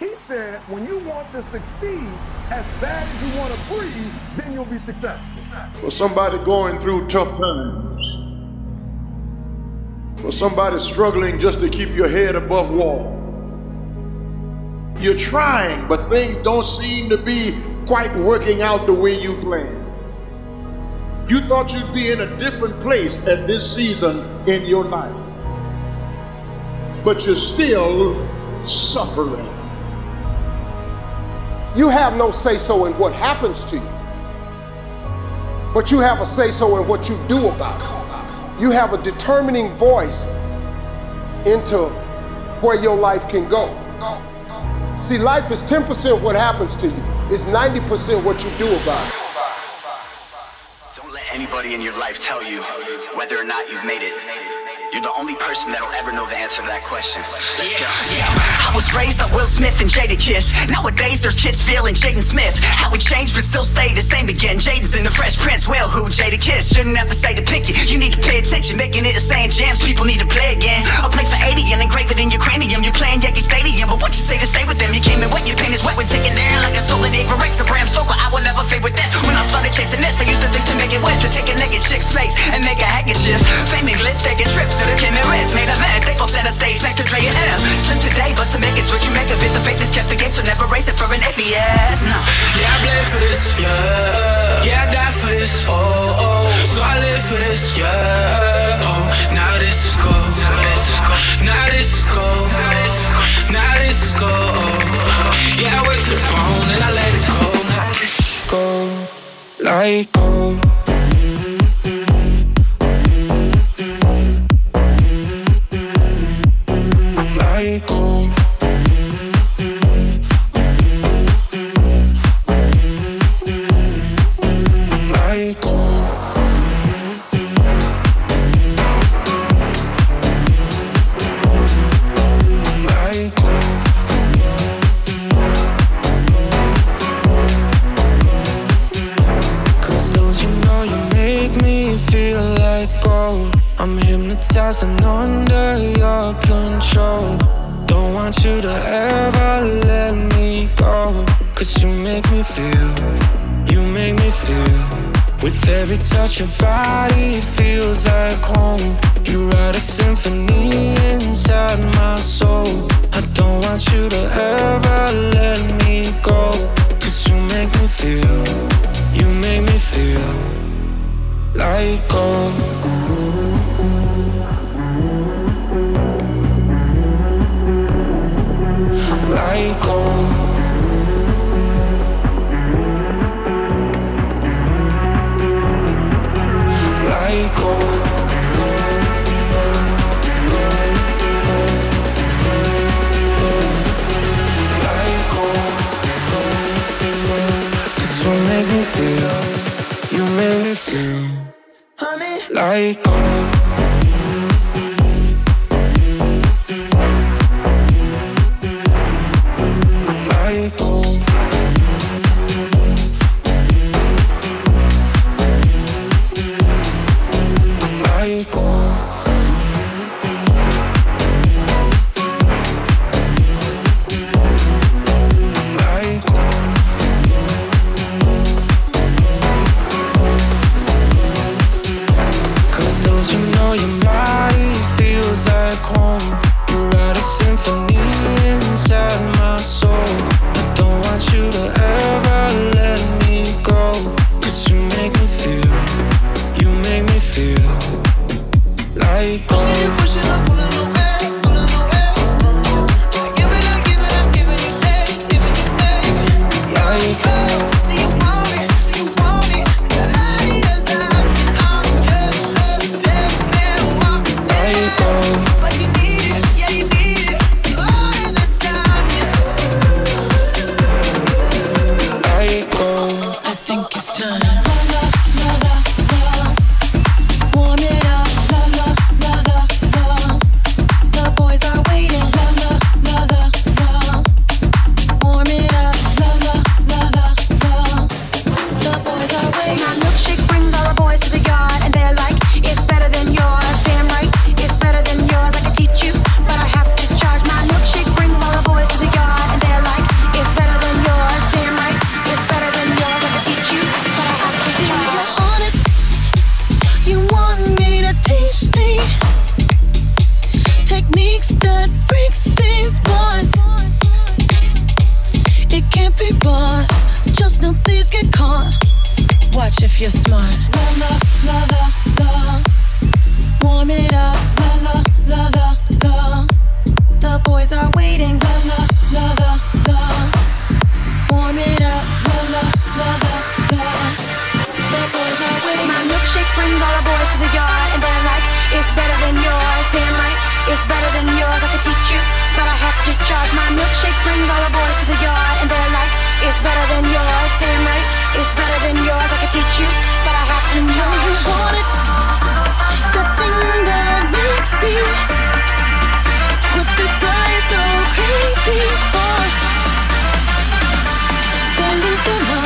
He said, when you want to succeed as bad as you want to breathe, then you'll be successful. For somebody going through tough times, for somebody struggling just to keep your head above water, you're trying, but things don't seem to be quite working out the way you planned. You thought you'd be in a different place at this season in your life, but you're still suffering. You have no say so in what happens to you, but you have a say so in what you do about it. You have a determining voice into where your life can go. See, life is 10% what happens to you, it's 90% what you do about it. Don't let anybody in your life tell you whether or not you've made it. You're the only person that'll ever know the answer to that question. Let's go. I was raised on Will Smith and Jadakiss. Nowadays, there's kids feeling Jaden Smith. How we changed, but still stay the same again. Jaden's in the Fresh Prince. Well, who Jadakiss? Shouldn't have to say to pick it. You need to pay attention, making it the same jams. People need to play again. I'll play for 80 and engrave it in your cranium. You're playing Yankee Stadium, but what you say to stay with them? You came in wet, your pain is wet. We're taking air like a stolen Avirex or Bram Stoker. I will never fade with that. When I started chasing this, I used to think to make it west, to take a naked chick's face and make a handkerchief. Fame and glitz, taking trips to the Kim and Rest. Made a mess, Staples center stage next to Dre and M. Slim today, but to make it's what you make of it. The faith is kept again, so never race it for an ABS. No. Yeah, I bled for this, yeah. Yeah, I died for this, oh, oh. So I live for this, yeah. Oh, now this is go. Now this is go. Now this is go. Yeah, I went to the bone and I let it go. Go, like go. Like get caught. Watch if you're smart. La la la la la. Warm it up. La la la la la. The boys are waiting. La la la la la. Warm it up. La la la la la. The boys are waiting. My milkshake brings all the boys to the yard, and they're like, "It's better than yours." Damn right, it's better than yours. I could teach you, but I have to charge. My milkshake brings all the boys to the yard, and they're like, "It's better than yours." Damn right, it's better than yours. I could teach you, but I have to Know you want it. The thing that makes me. What the guys go crazy for. They lose their minds.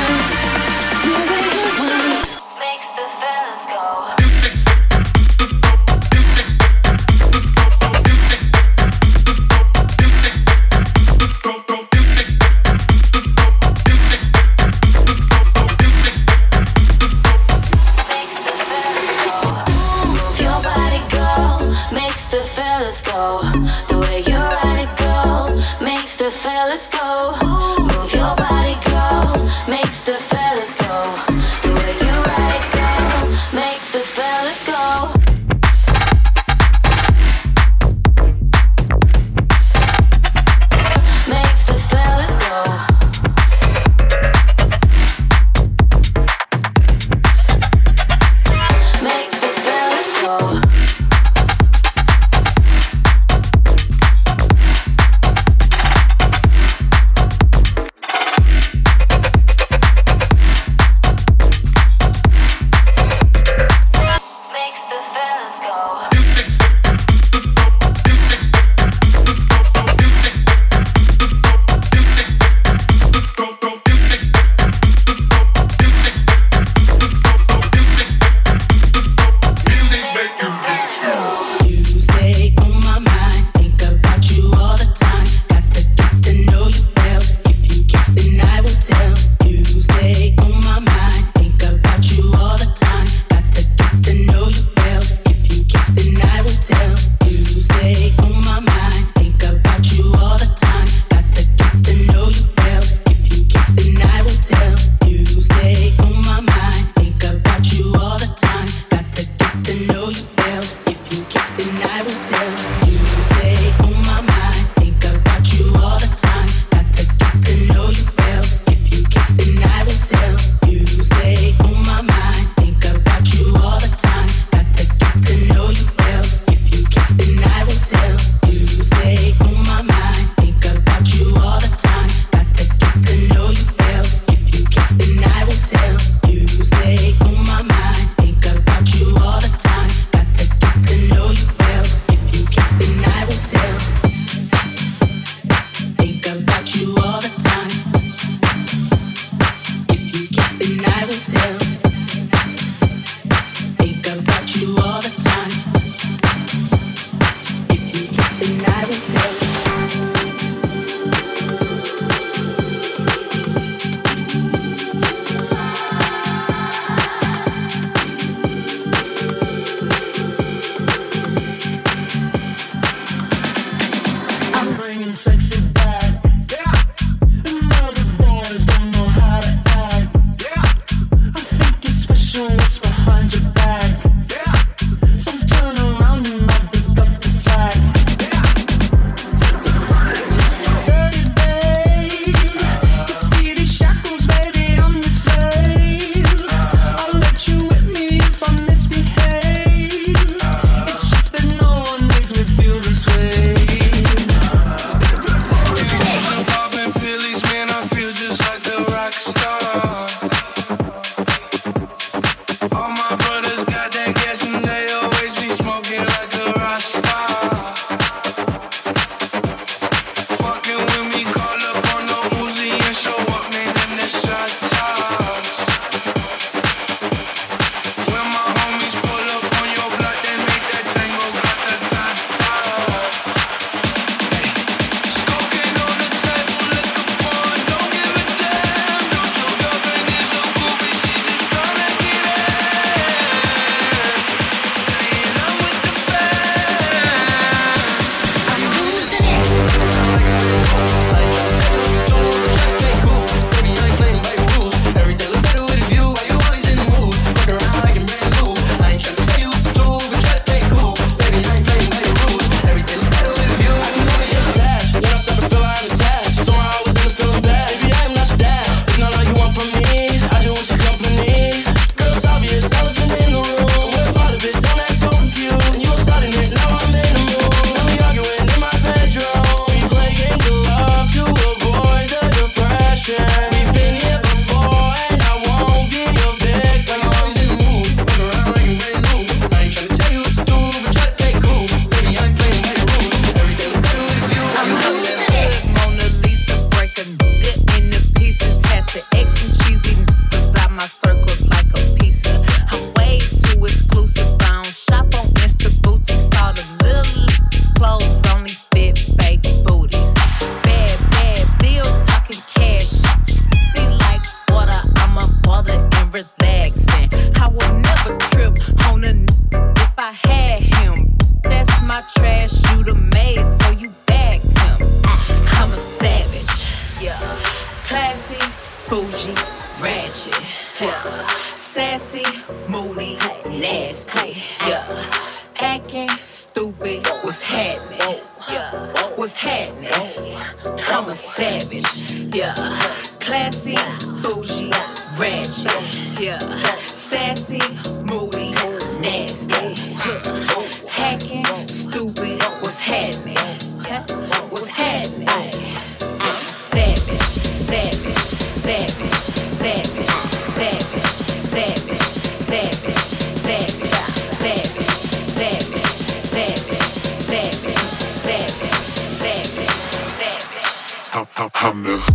Hamner.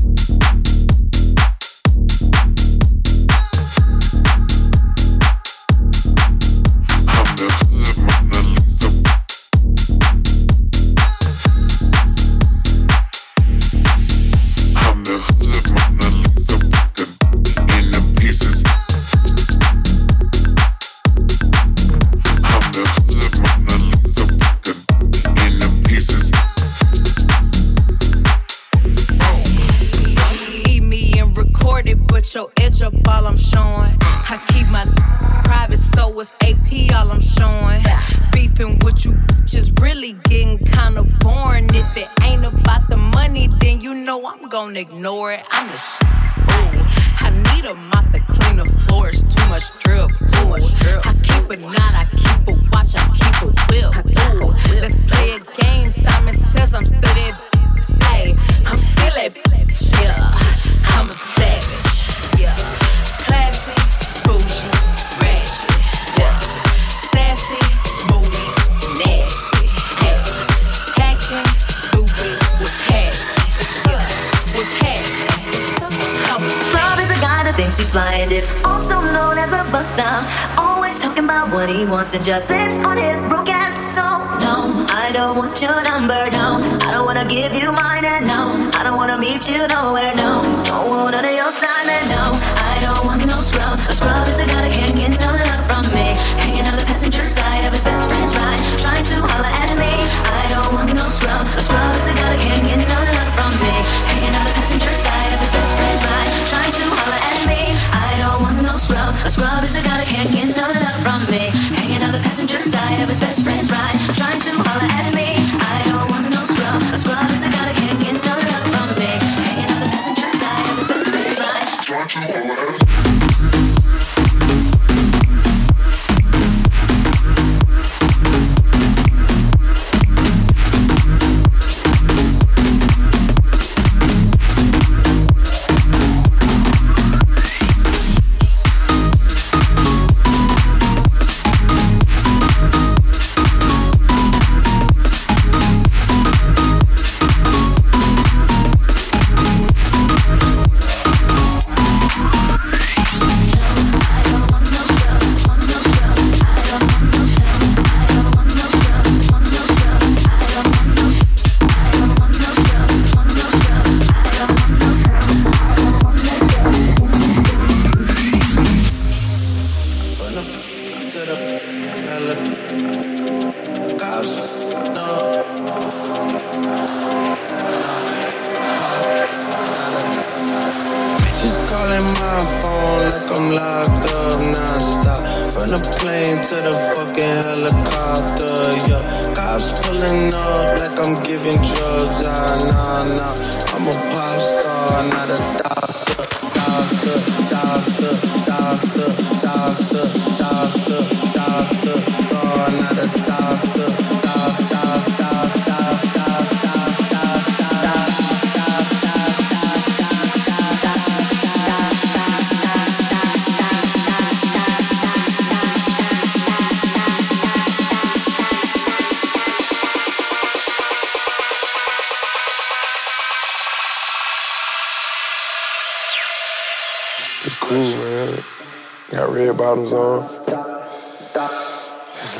red bottoms on.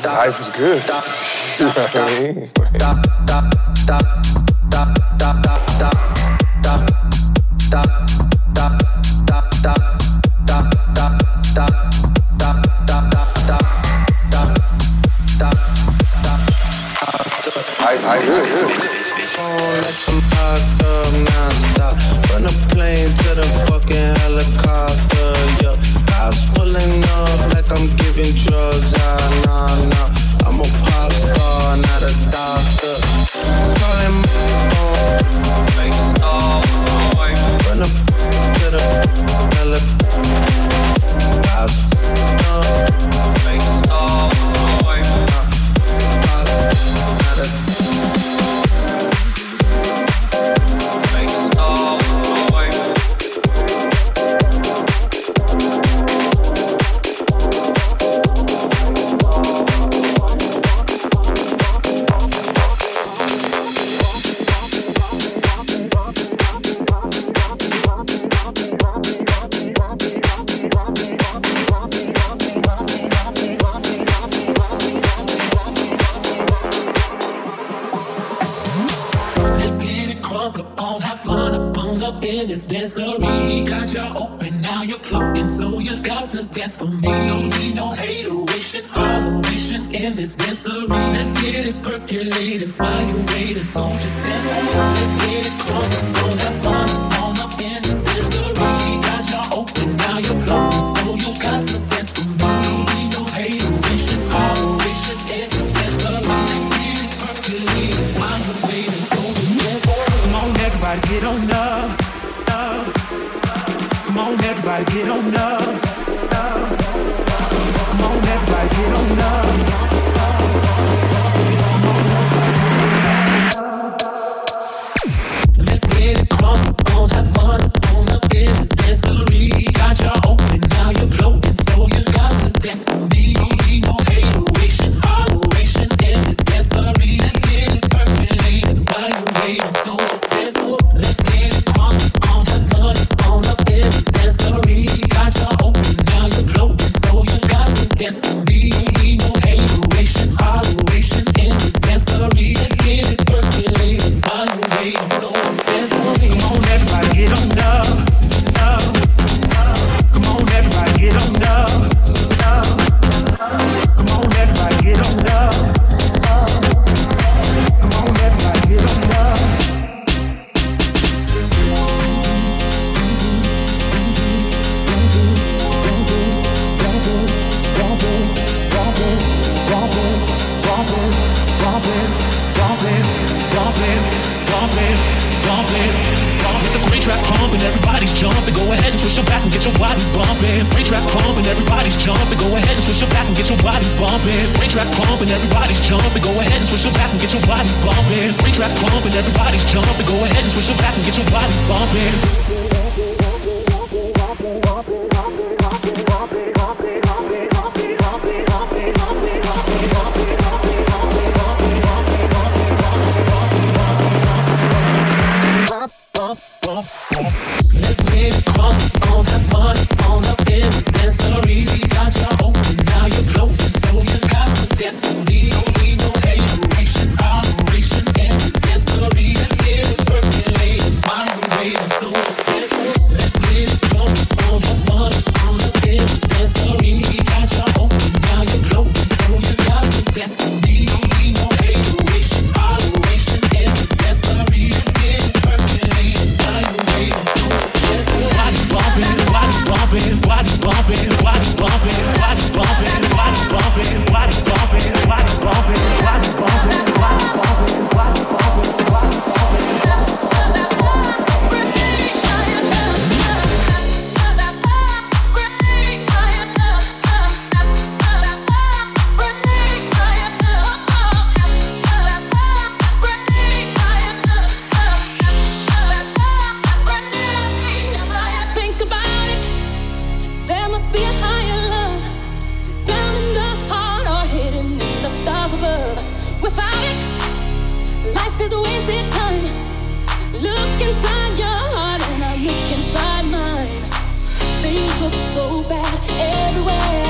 Life is good. you know what I mean? Stop, stop, stop, stop, stop, stop, stop, stop. up in this dancery. Got you open, now you're floating, so you got to dance for me. Don't need no hateration, holleration in this dancery. Let's get it percolating. while you waiting, so just dance. Let's get it crumbling, Go ahead and twist your back and get your bodies bumping. Brain trap pumping, everybody's jumping. Go ahead and twist your back and get your bodies bumping. Brain trap pumping, everybody's jumping. Go ahead and twist your back and get your bodies bumping. Brain trap pumping, everybody's jumping. Go ahead and twist your back and get your bodies bumping. wasted time. Look inside your heart, and I look inside mine. Things look so bad everywhere.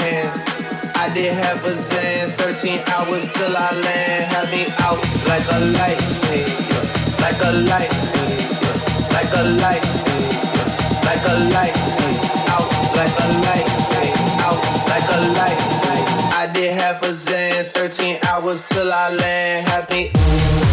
hands. I did half a Xan, 13 hours till I land. Had me out like a light, like a light, like a light, like a light, out like a light, out like a light. I did half a Xan, 13 hours till I land. Had me.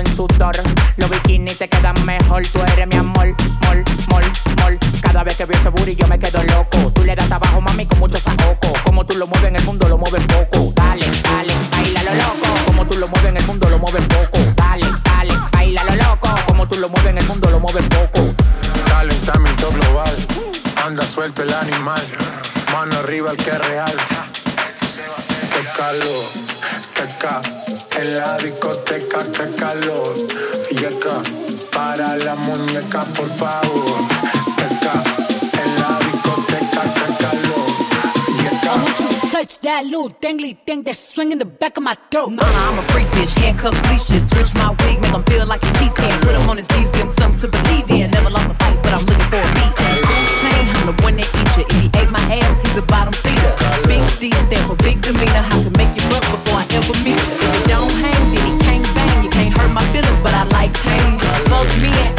en sudor. Los bikinis te quedan mejor, tú eres mi amor, mol, mol, mol. Cada vez que veo ese booty yo me quedo loco. Tú le das trabajo, mami, con mucho saoco. Como tú lo mueves en el mundo, lo mueves poco. Dale, dale, baila lo loco. Como tú lo mueves en el mundo, lo mueves poco. Dale, dale, baila lo loco. Como tú lo mueves en el mundo, lo mueves poco. Calentamiento global, anda suelto el animal. Mano arriba el que es real. Qué calor, qué calor. en la discoteca, que calor. Y acá, para la muñeca, por favor. Acá, en la discoteca, que calor. Y acá. I want you to touch that little dangly thing that's swinging the back of my throat. Mama, I'm a freak bitch, handcuffs, leashes. Switch my wig, make him feel like a cheat cat. Put him on his knees, give him something to believe in. Never lost a fight, but I'm looking for a beat. Chain, I'm the one that eat you. If he ate my ass, he's a bottom feeder. Big D stand for big demeanor. I to make you bust before I me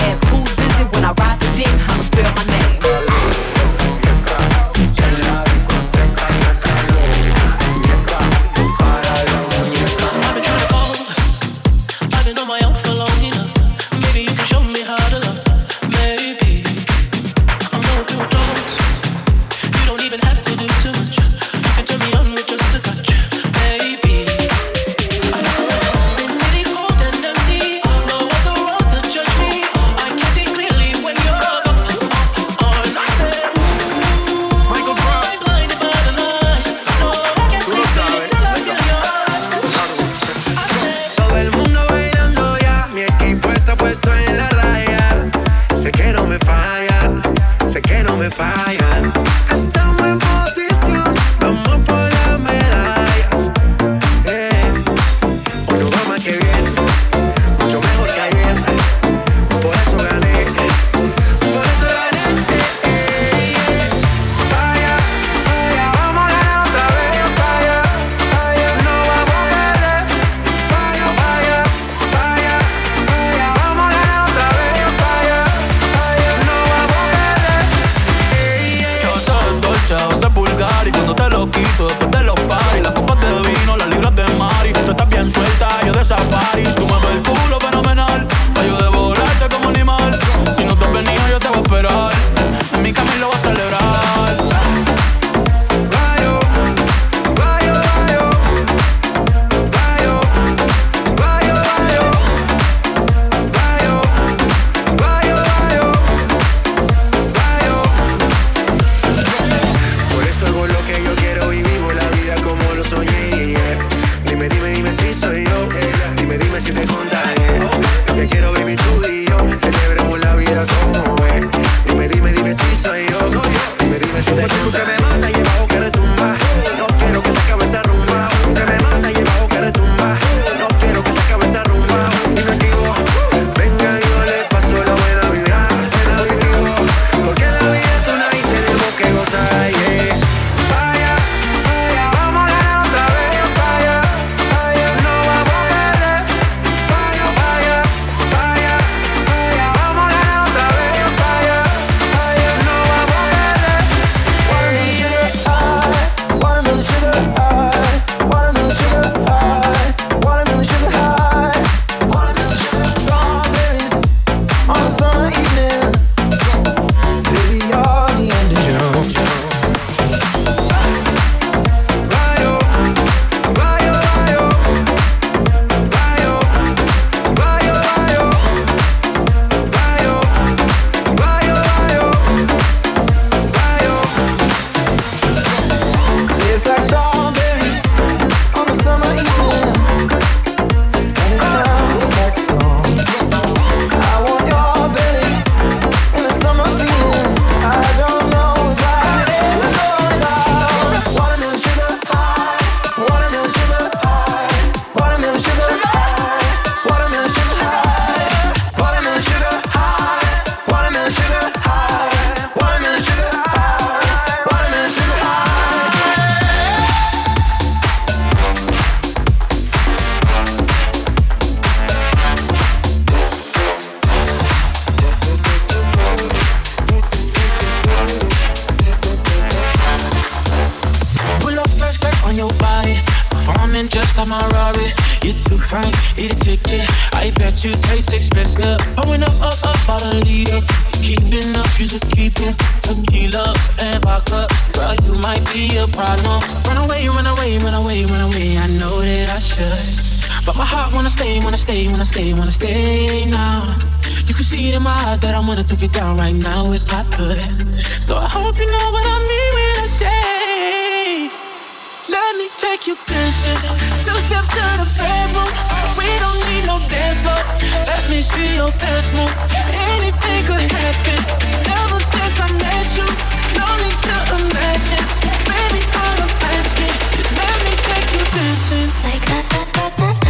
fine, eat a ticket. I bet you taste expensive. Pouring up, up, up, out a leader. Keeping up, you should keep it. Tequila and vodka. Girl, you might be a problem. Run away, run away, run away, run away. I know that I should. But my heart wanna stay, wanna stay, wanna stay, wanna stay now. You can see it in my eyes that I wanna take it down right now if I could. So I hope you know what I mean when I say take you dancing. Two step to the bedroom. We don't need no dance floor. Let me see your past move. Anything could happen. Ever since I met you, no need to imagine. Baby, all I'm asking is let me take you dancing. Like da da da da.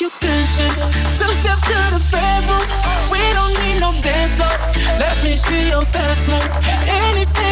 occupation. Two step to the bedroom. We don't need no dance floor. Let me see your best move. Anything.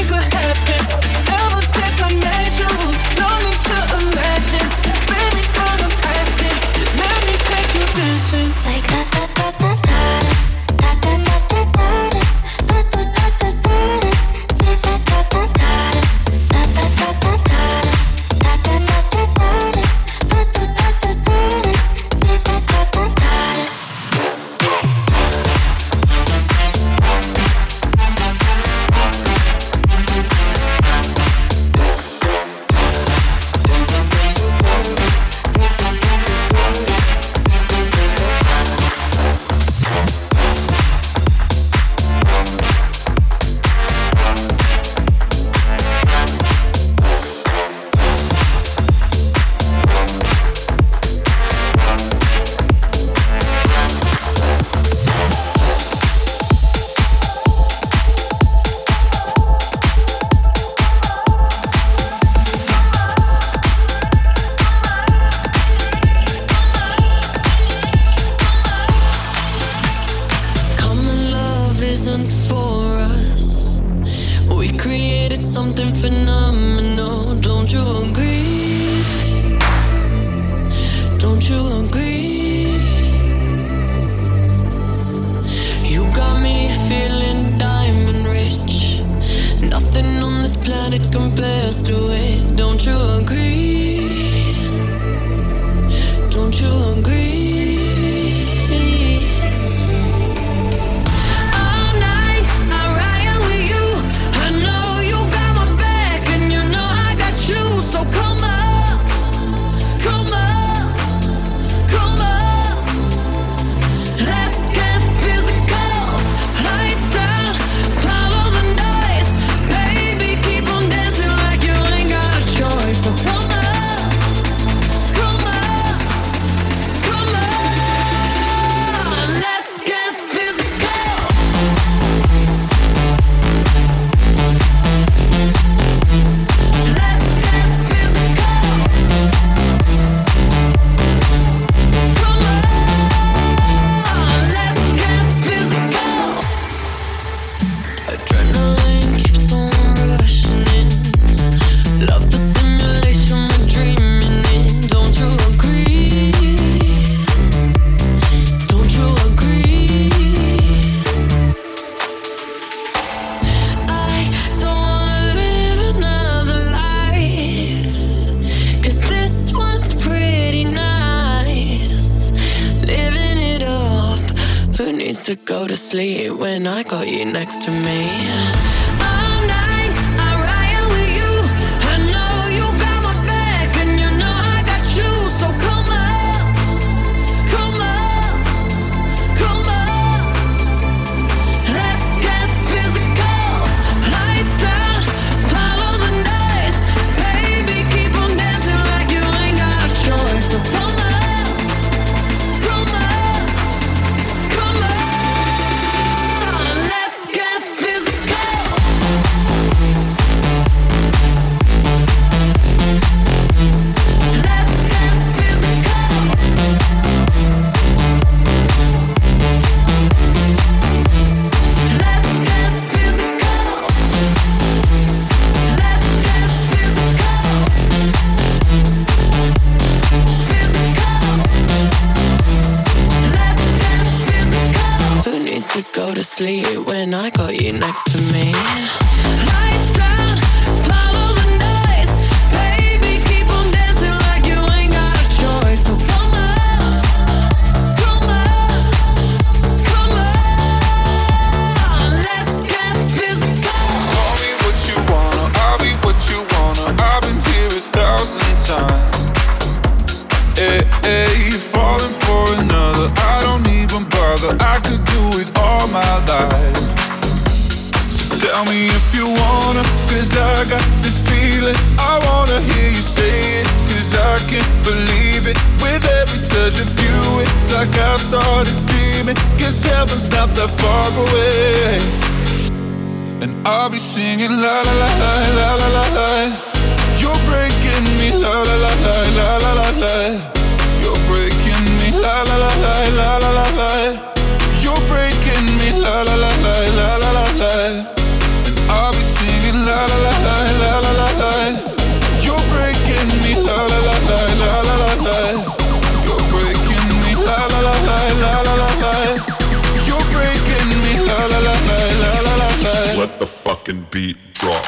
Beat drop.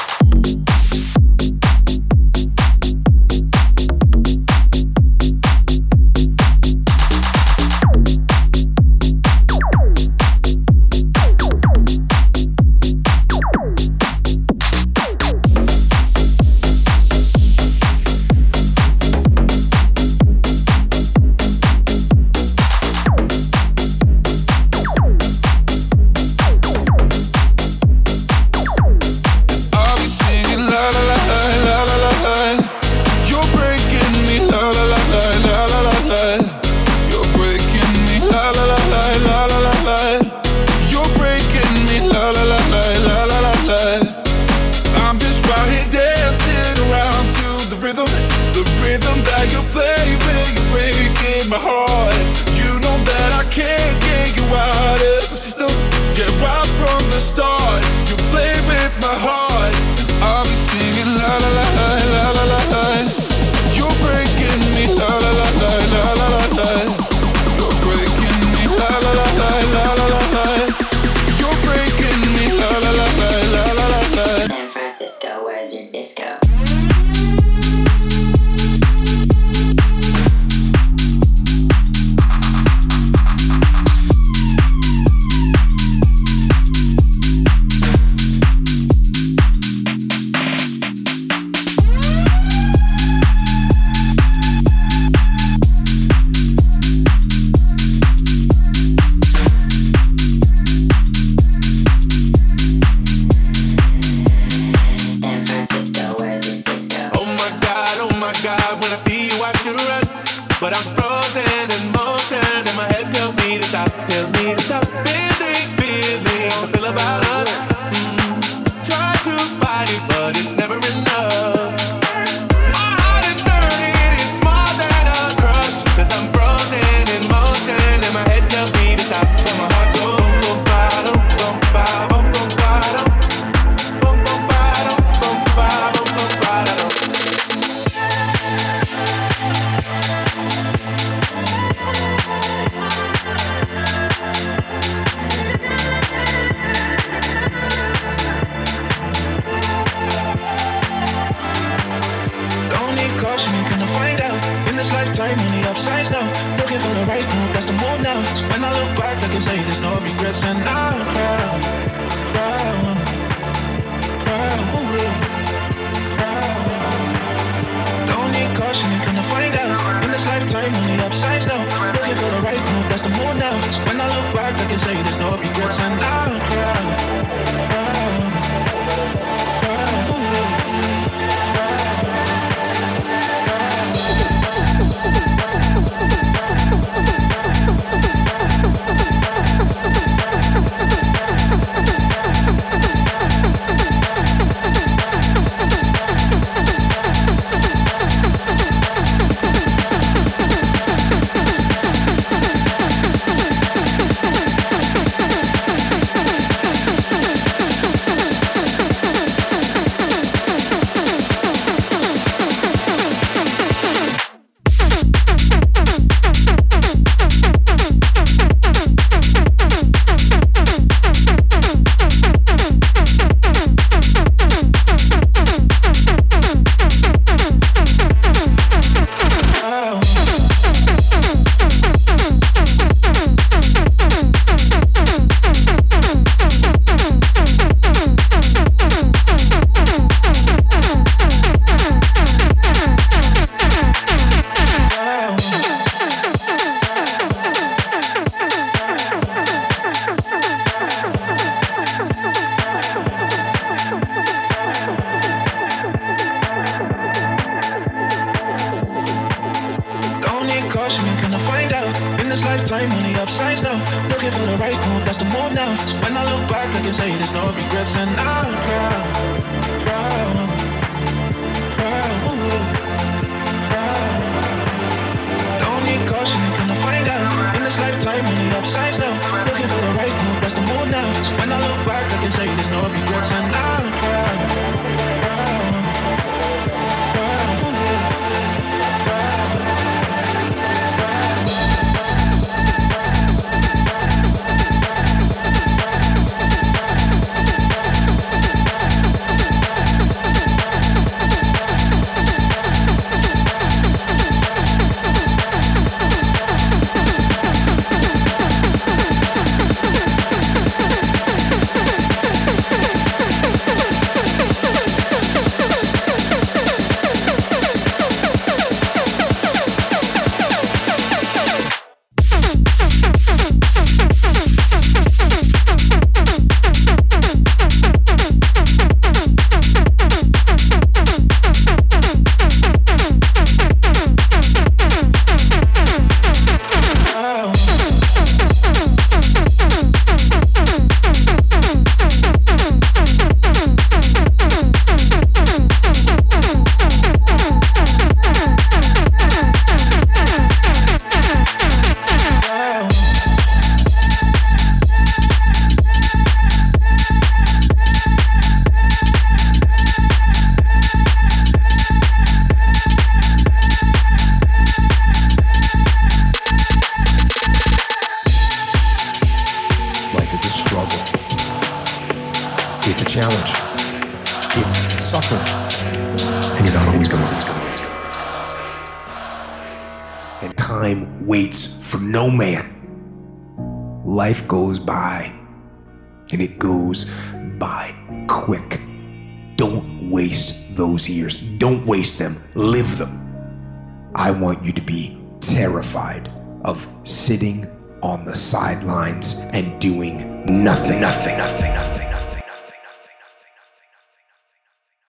I want you to be terrified of sitting on the sidelines and doing nothing, nothing, nothing, nothing.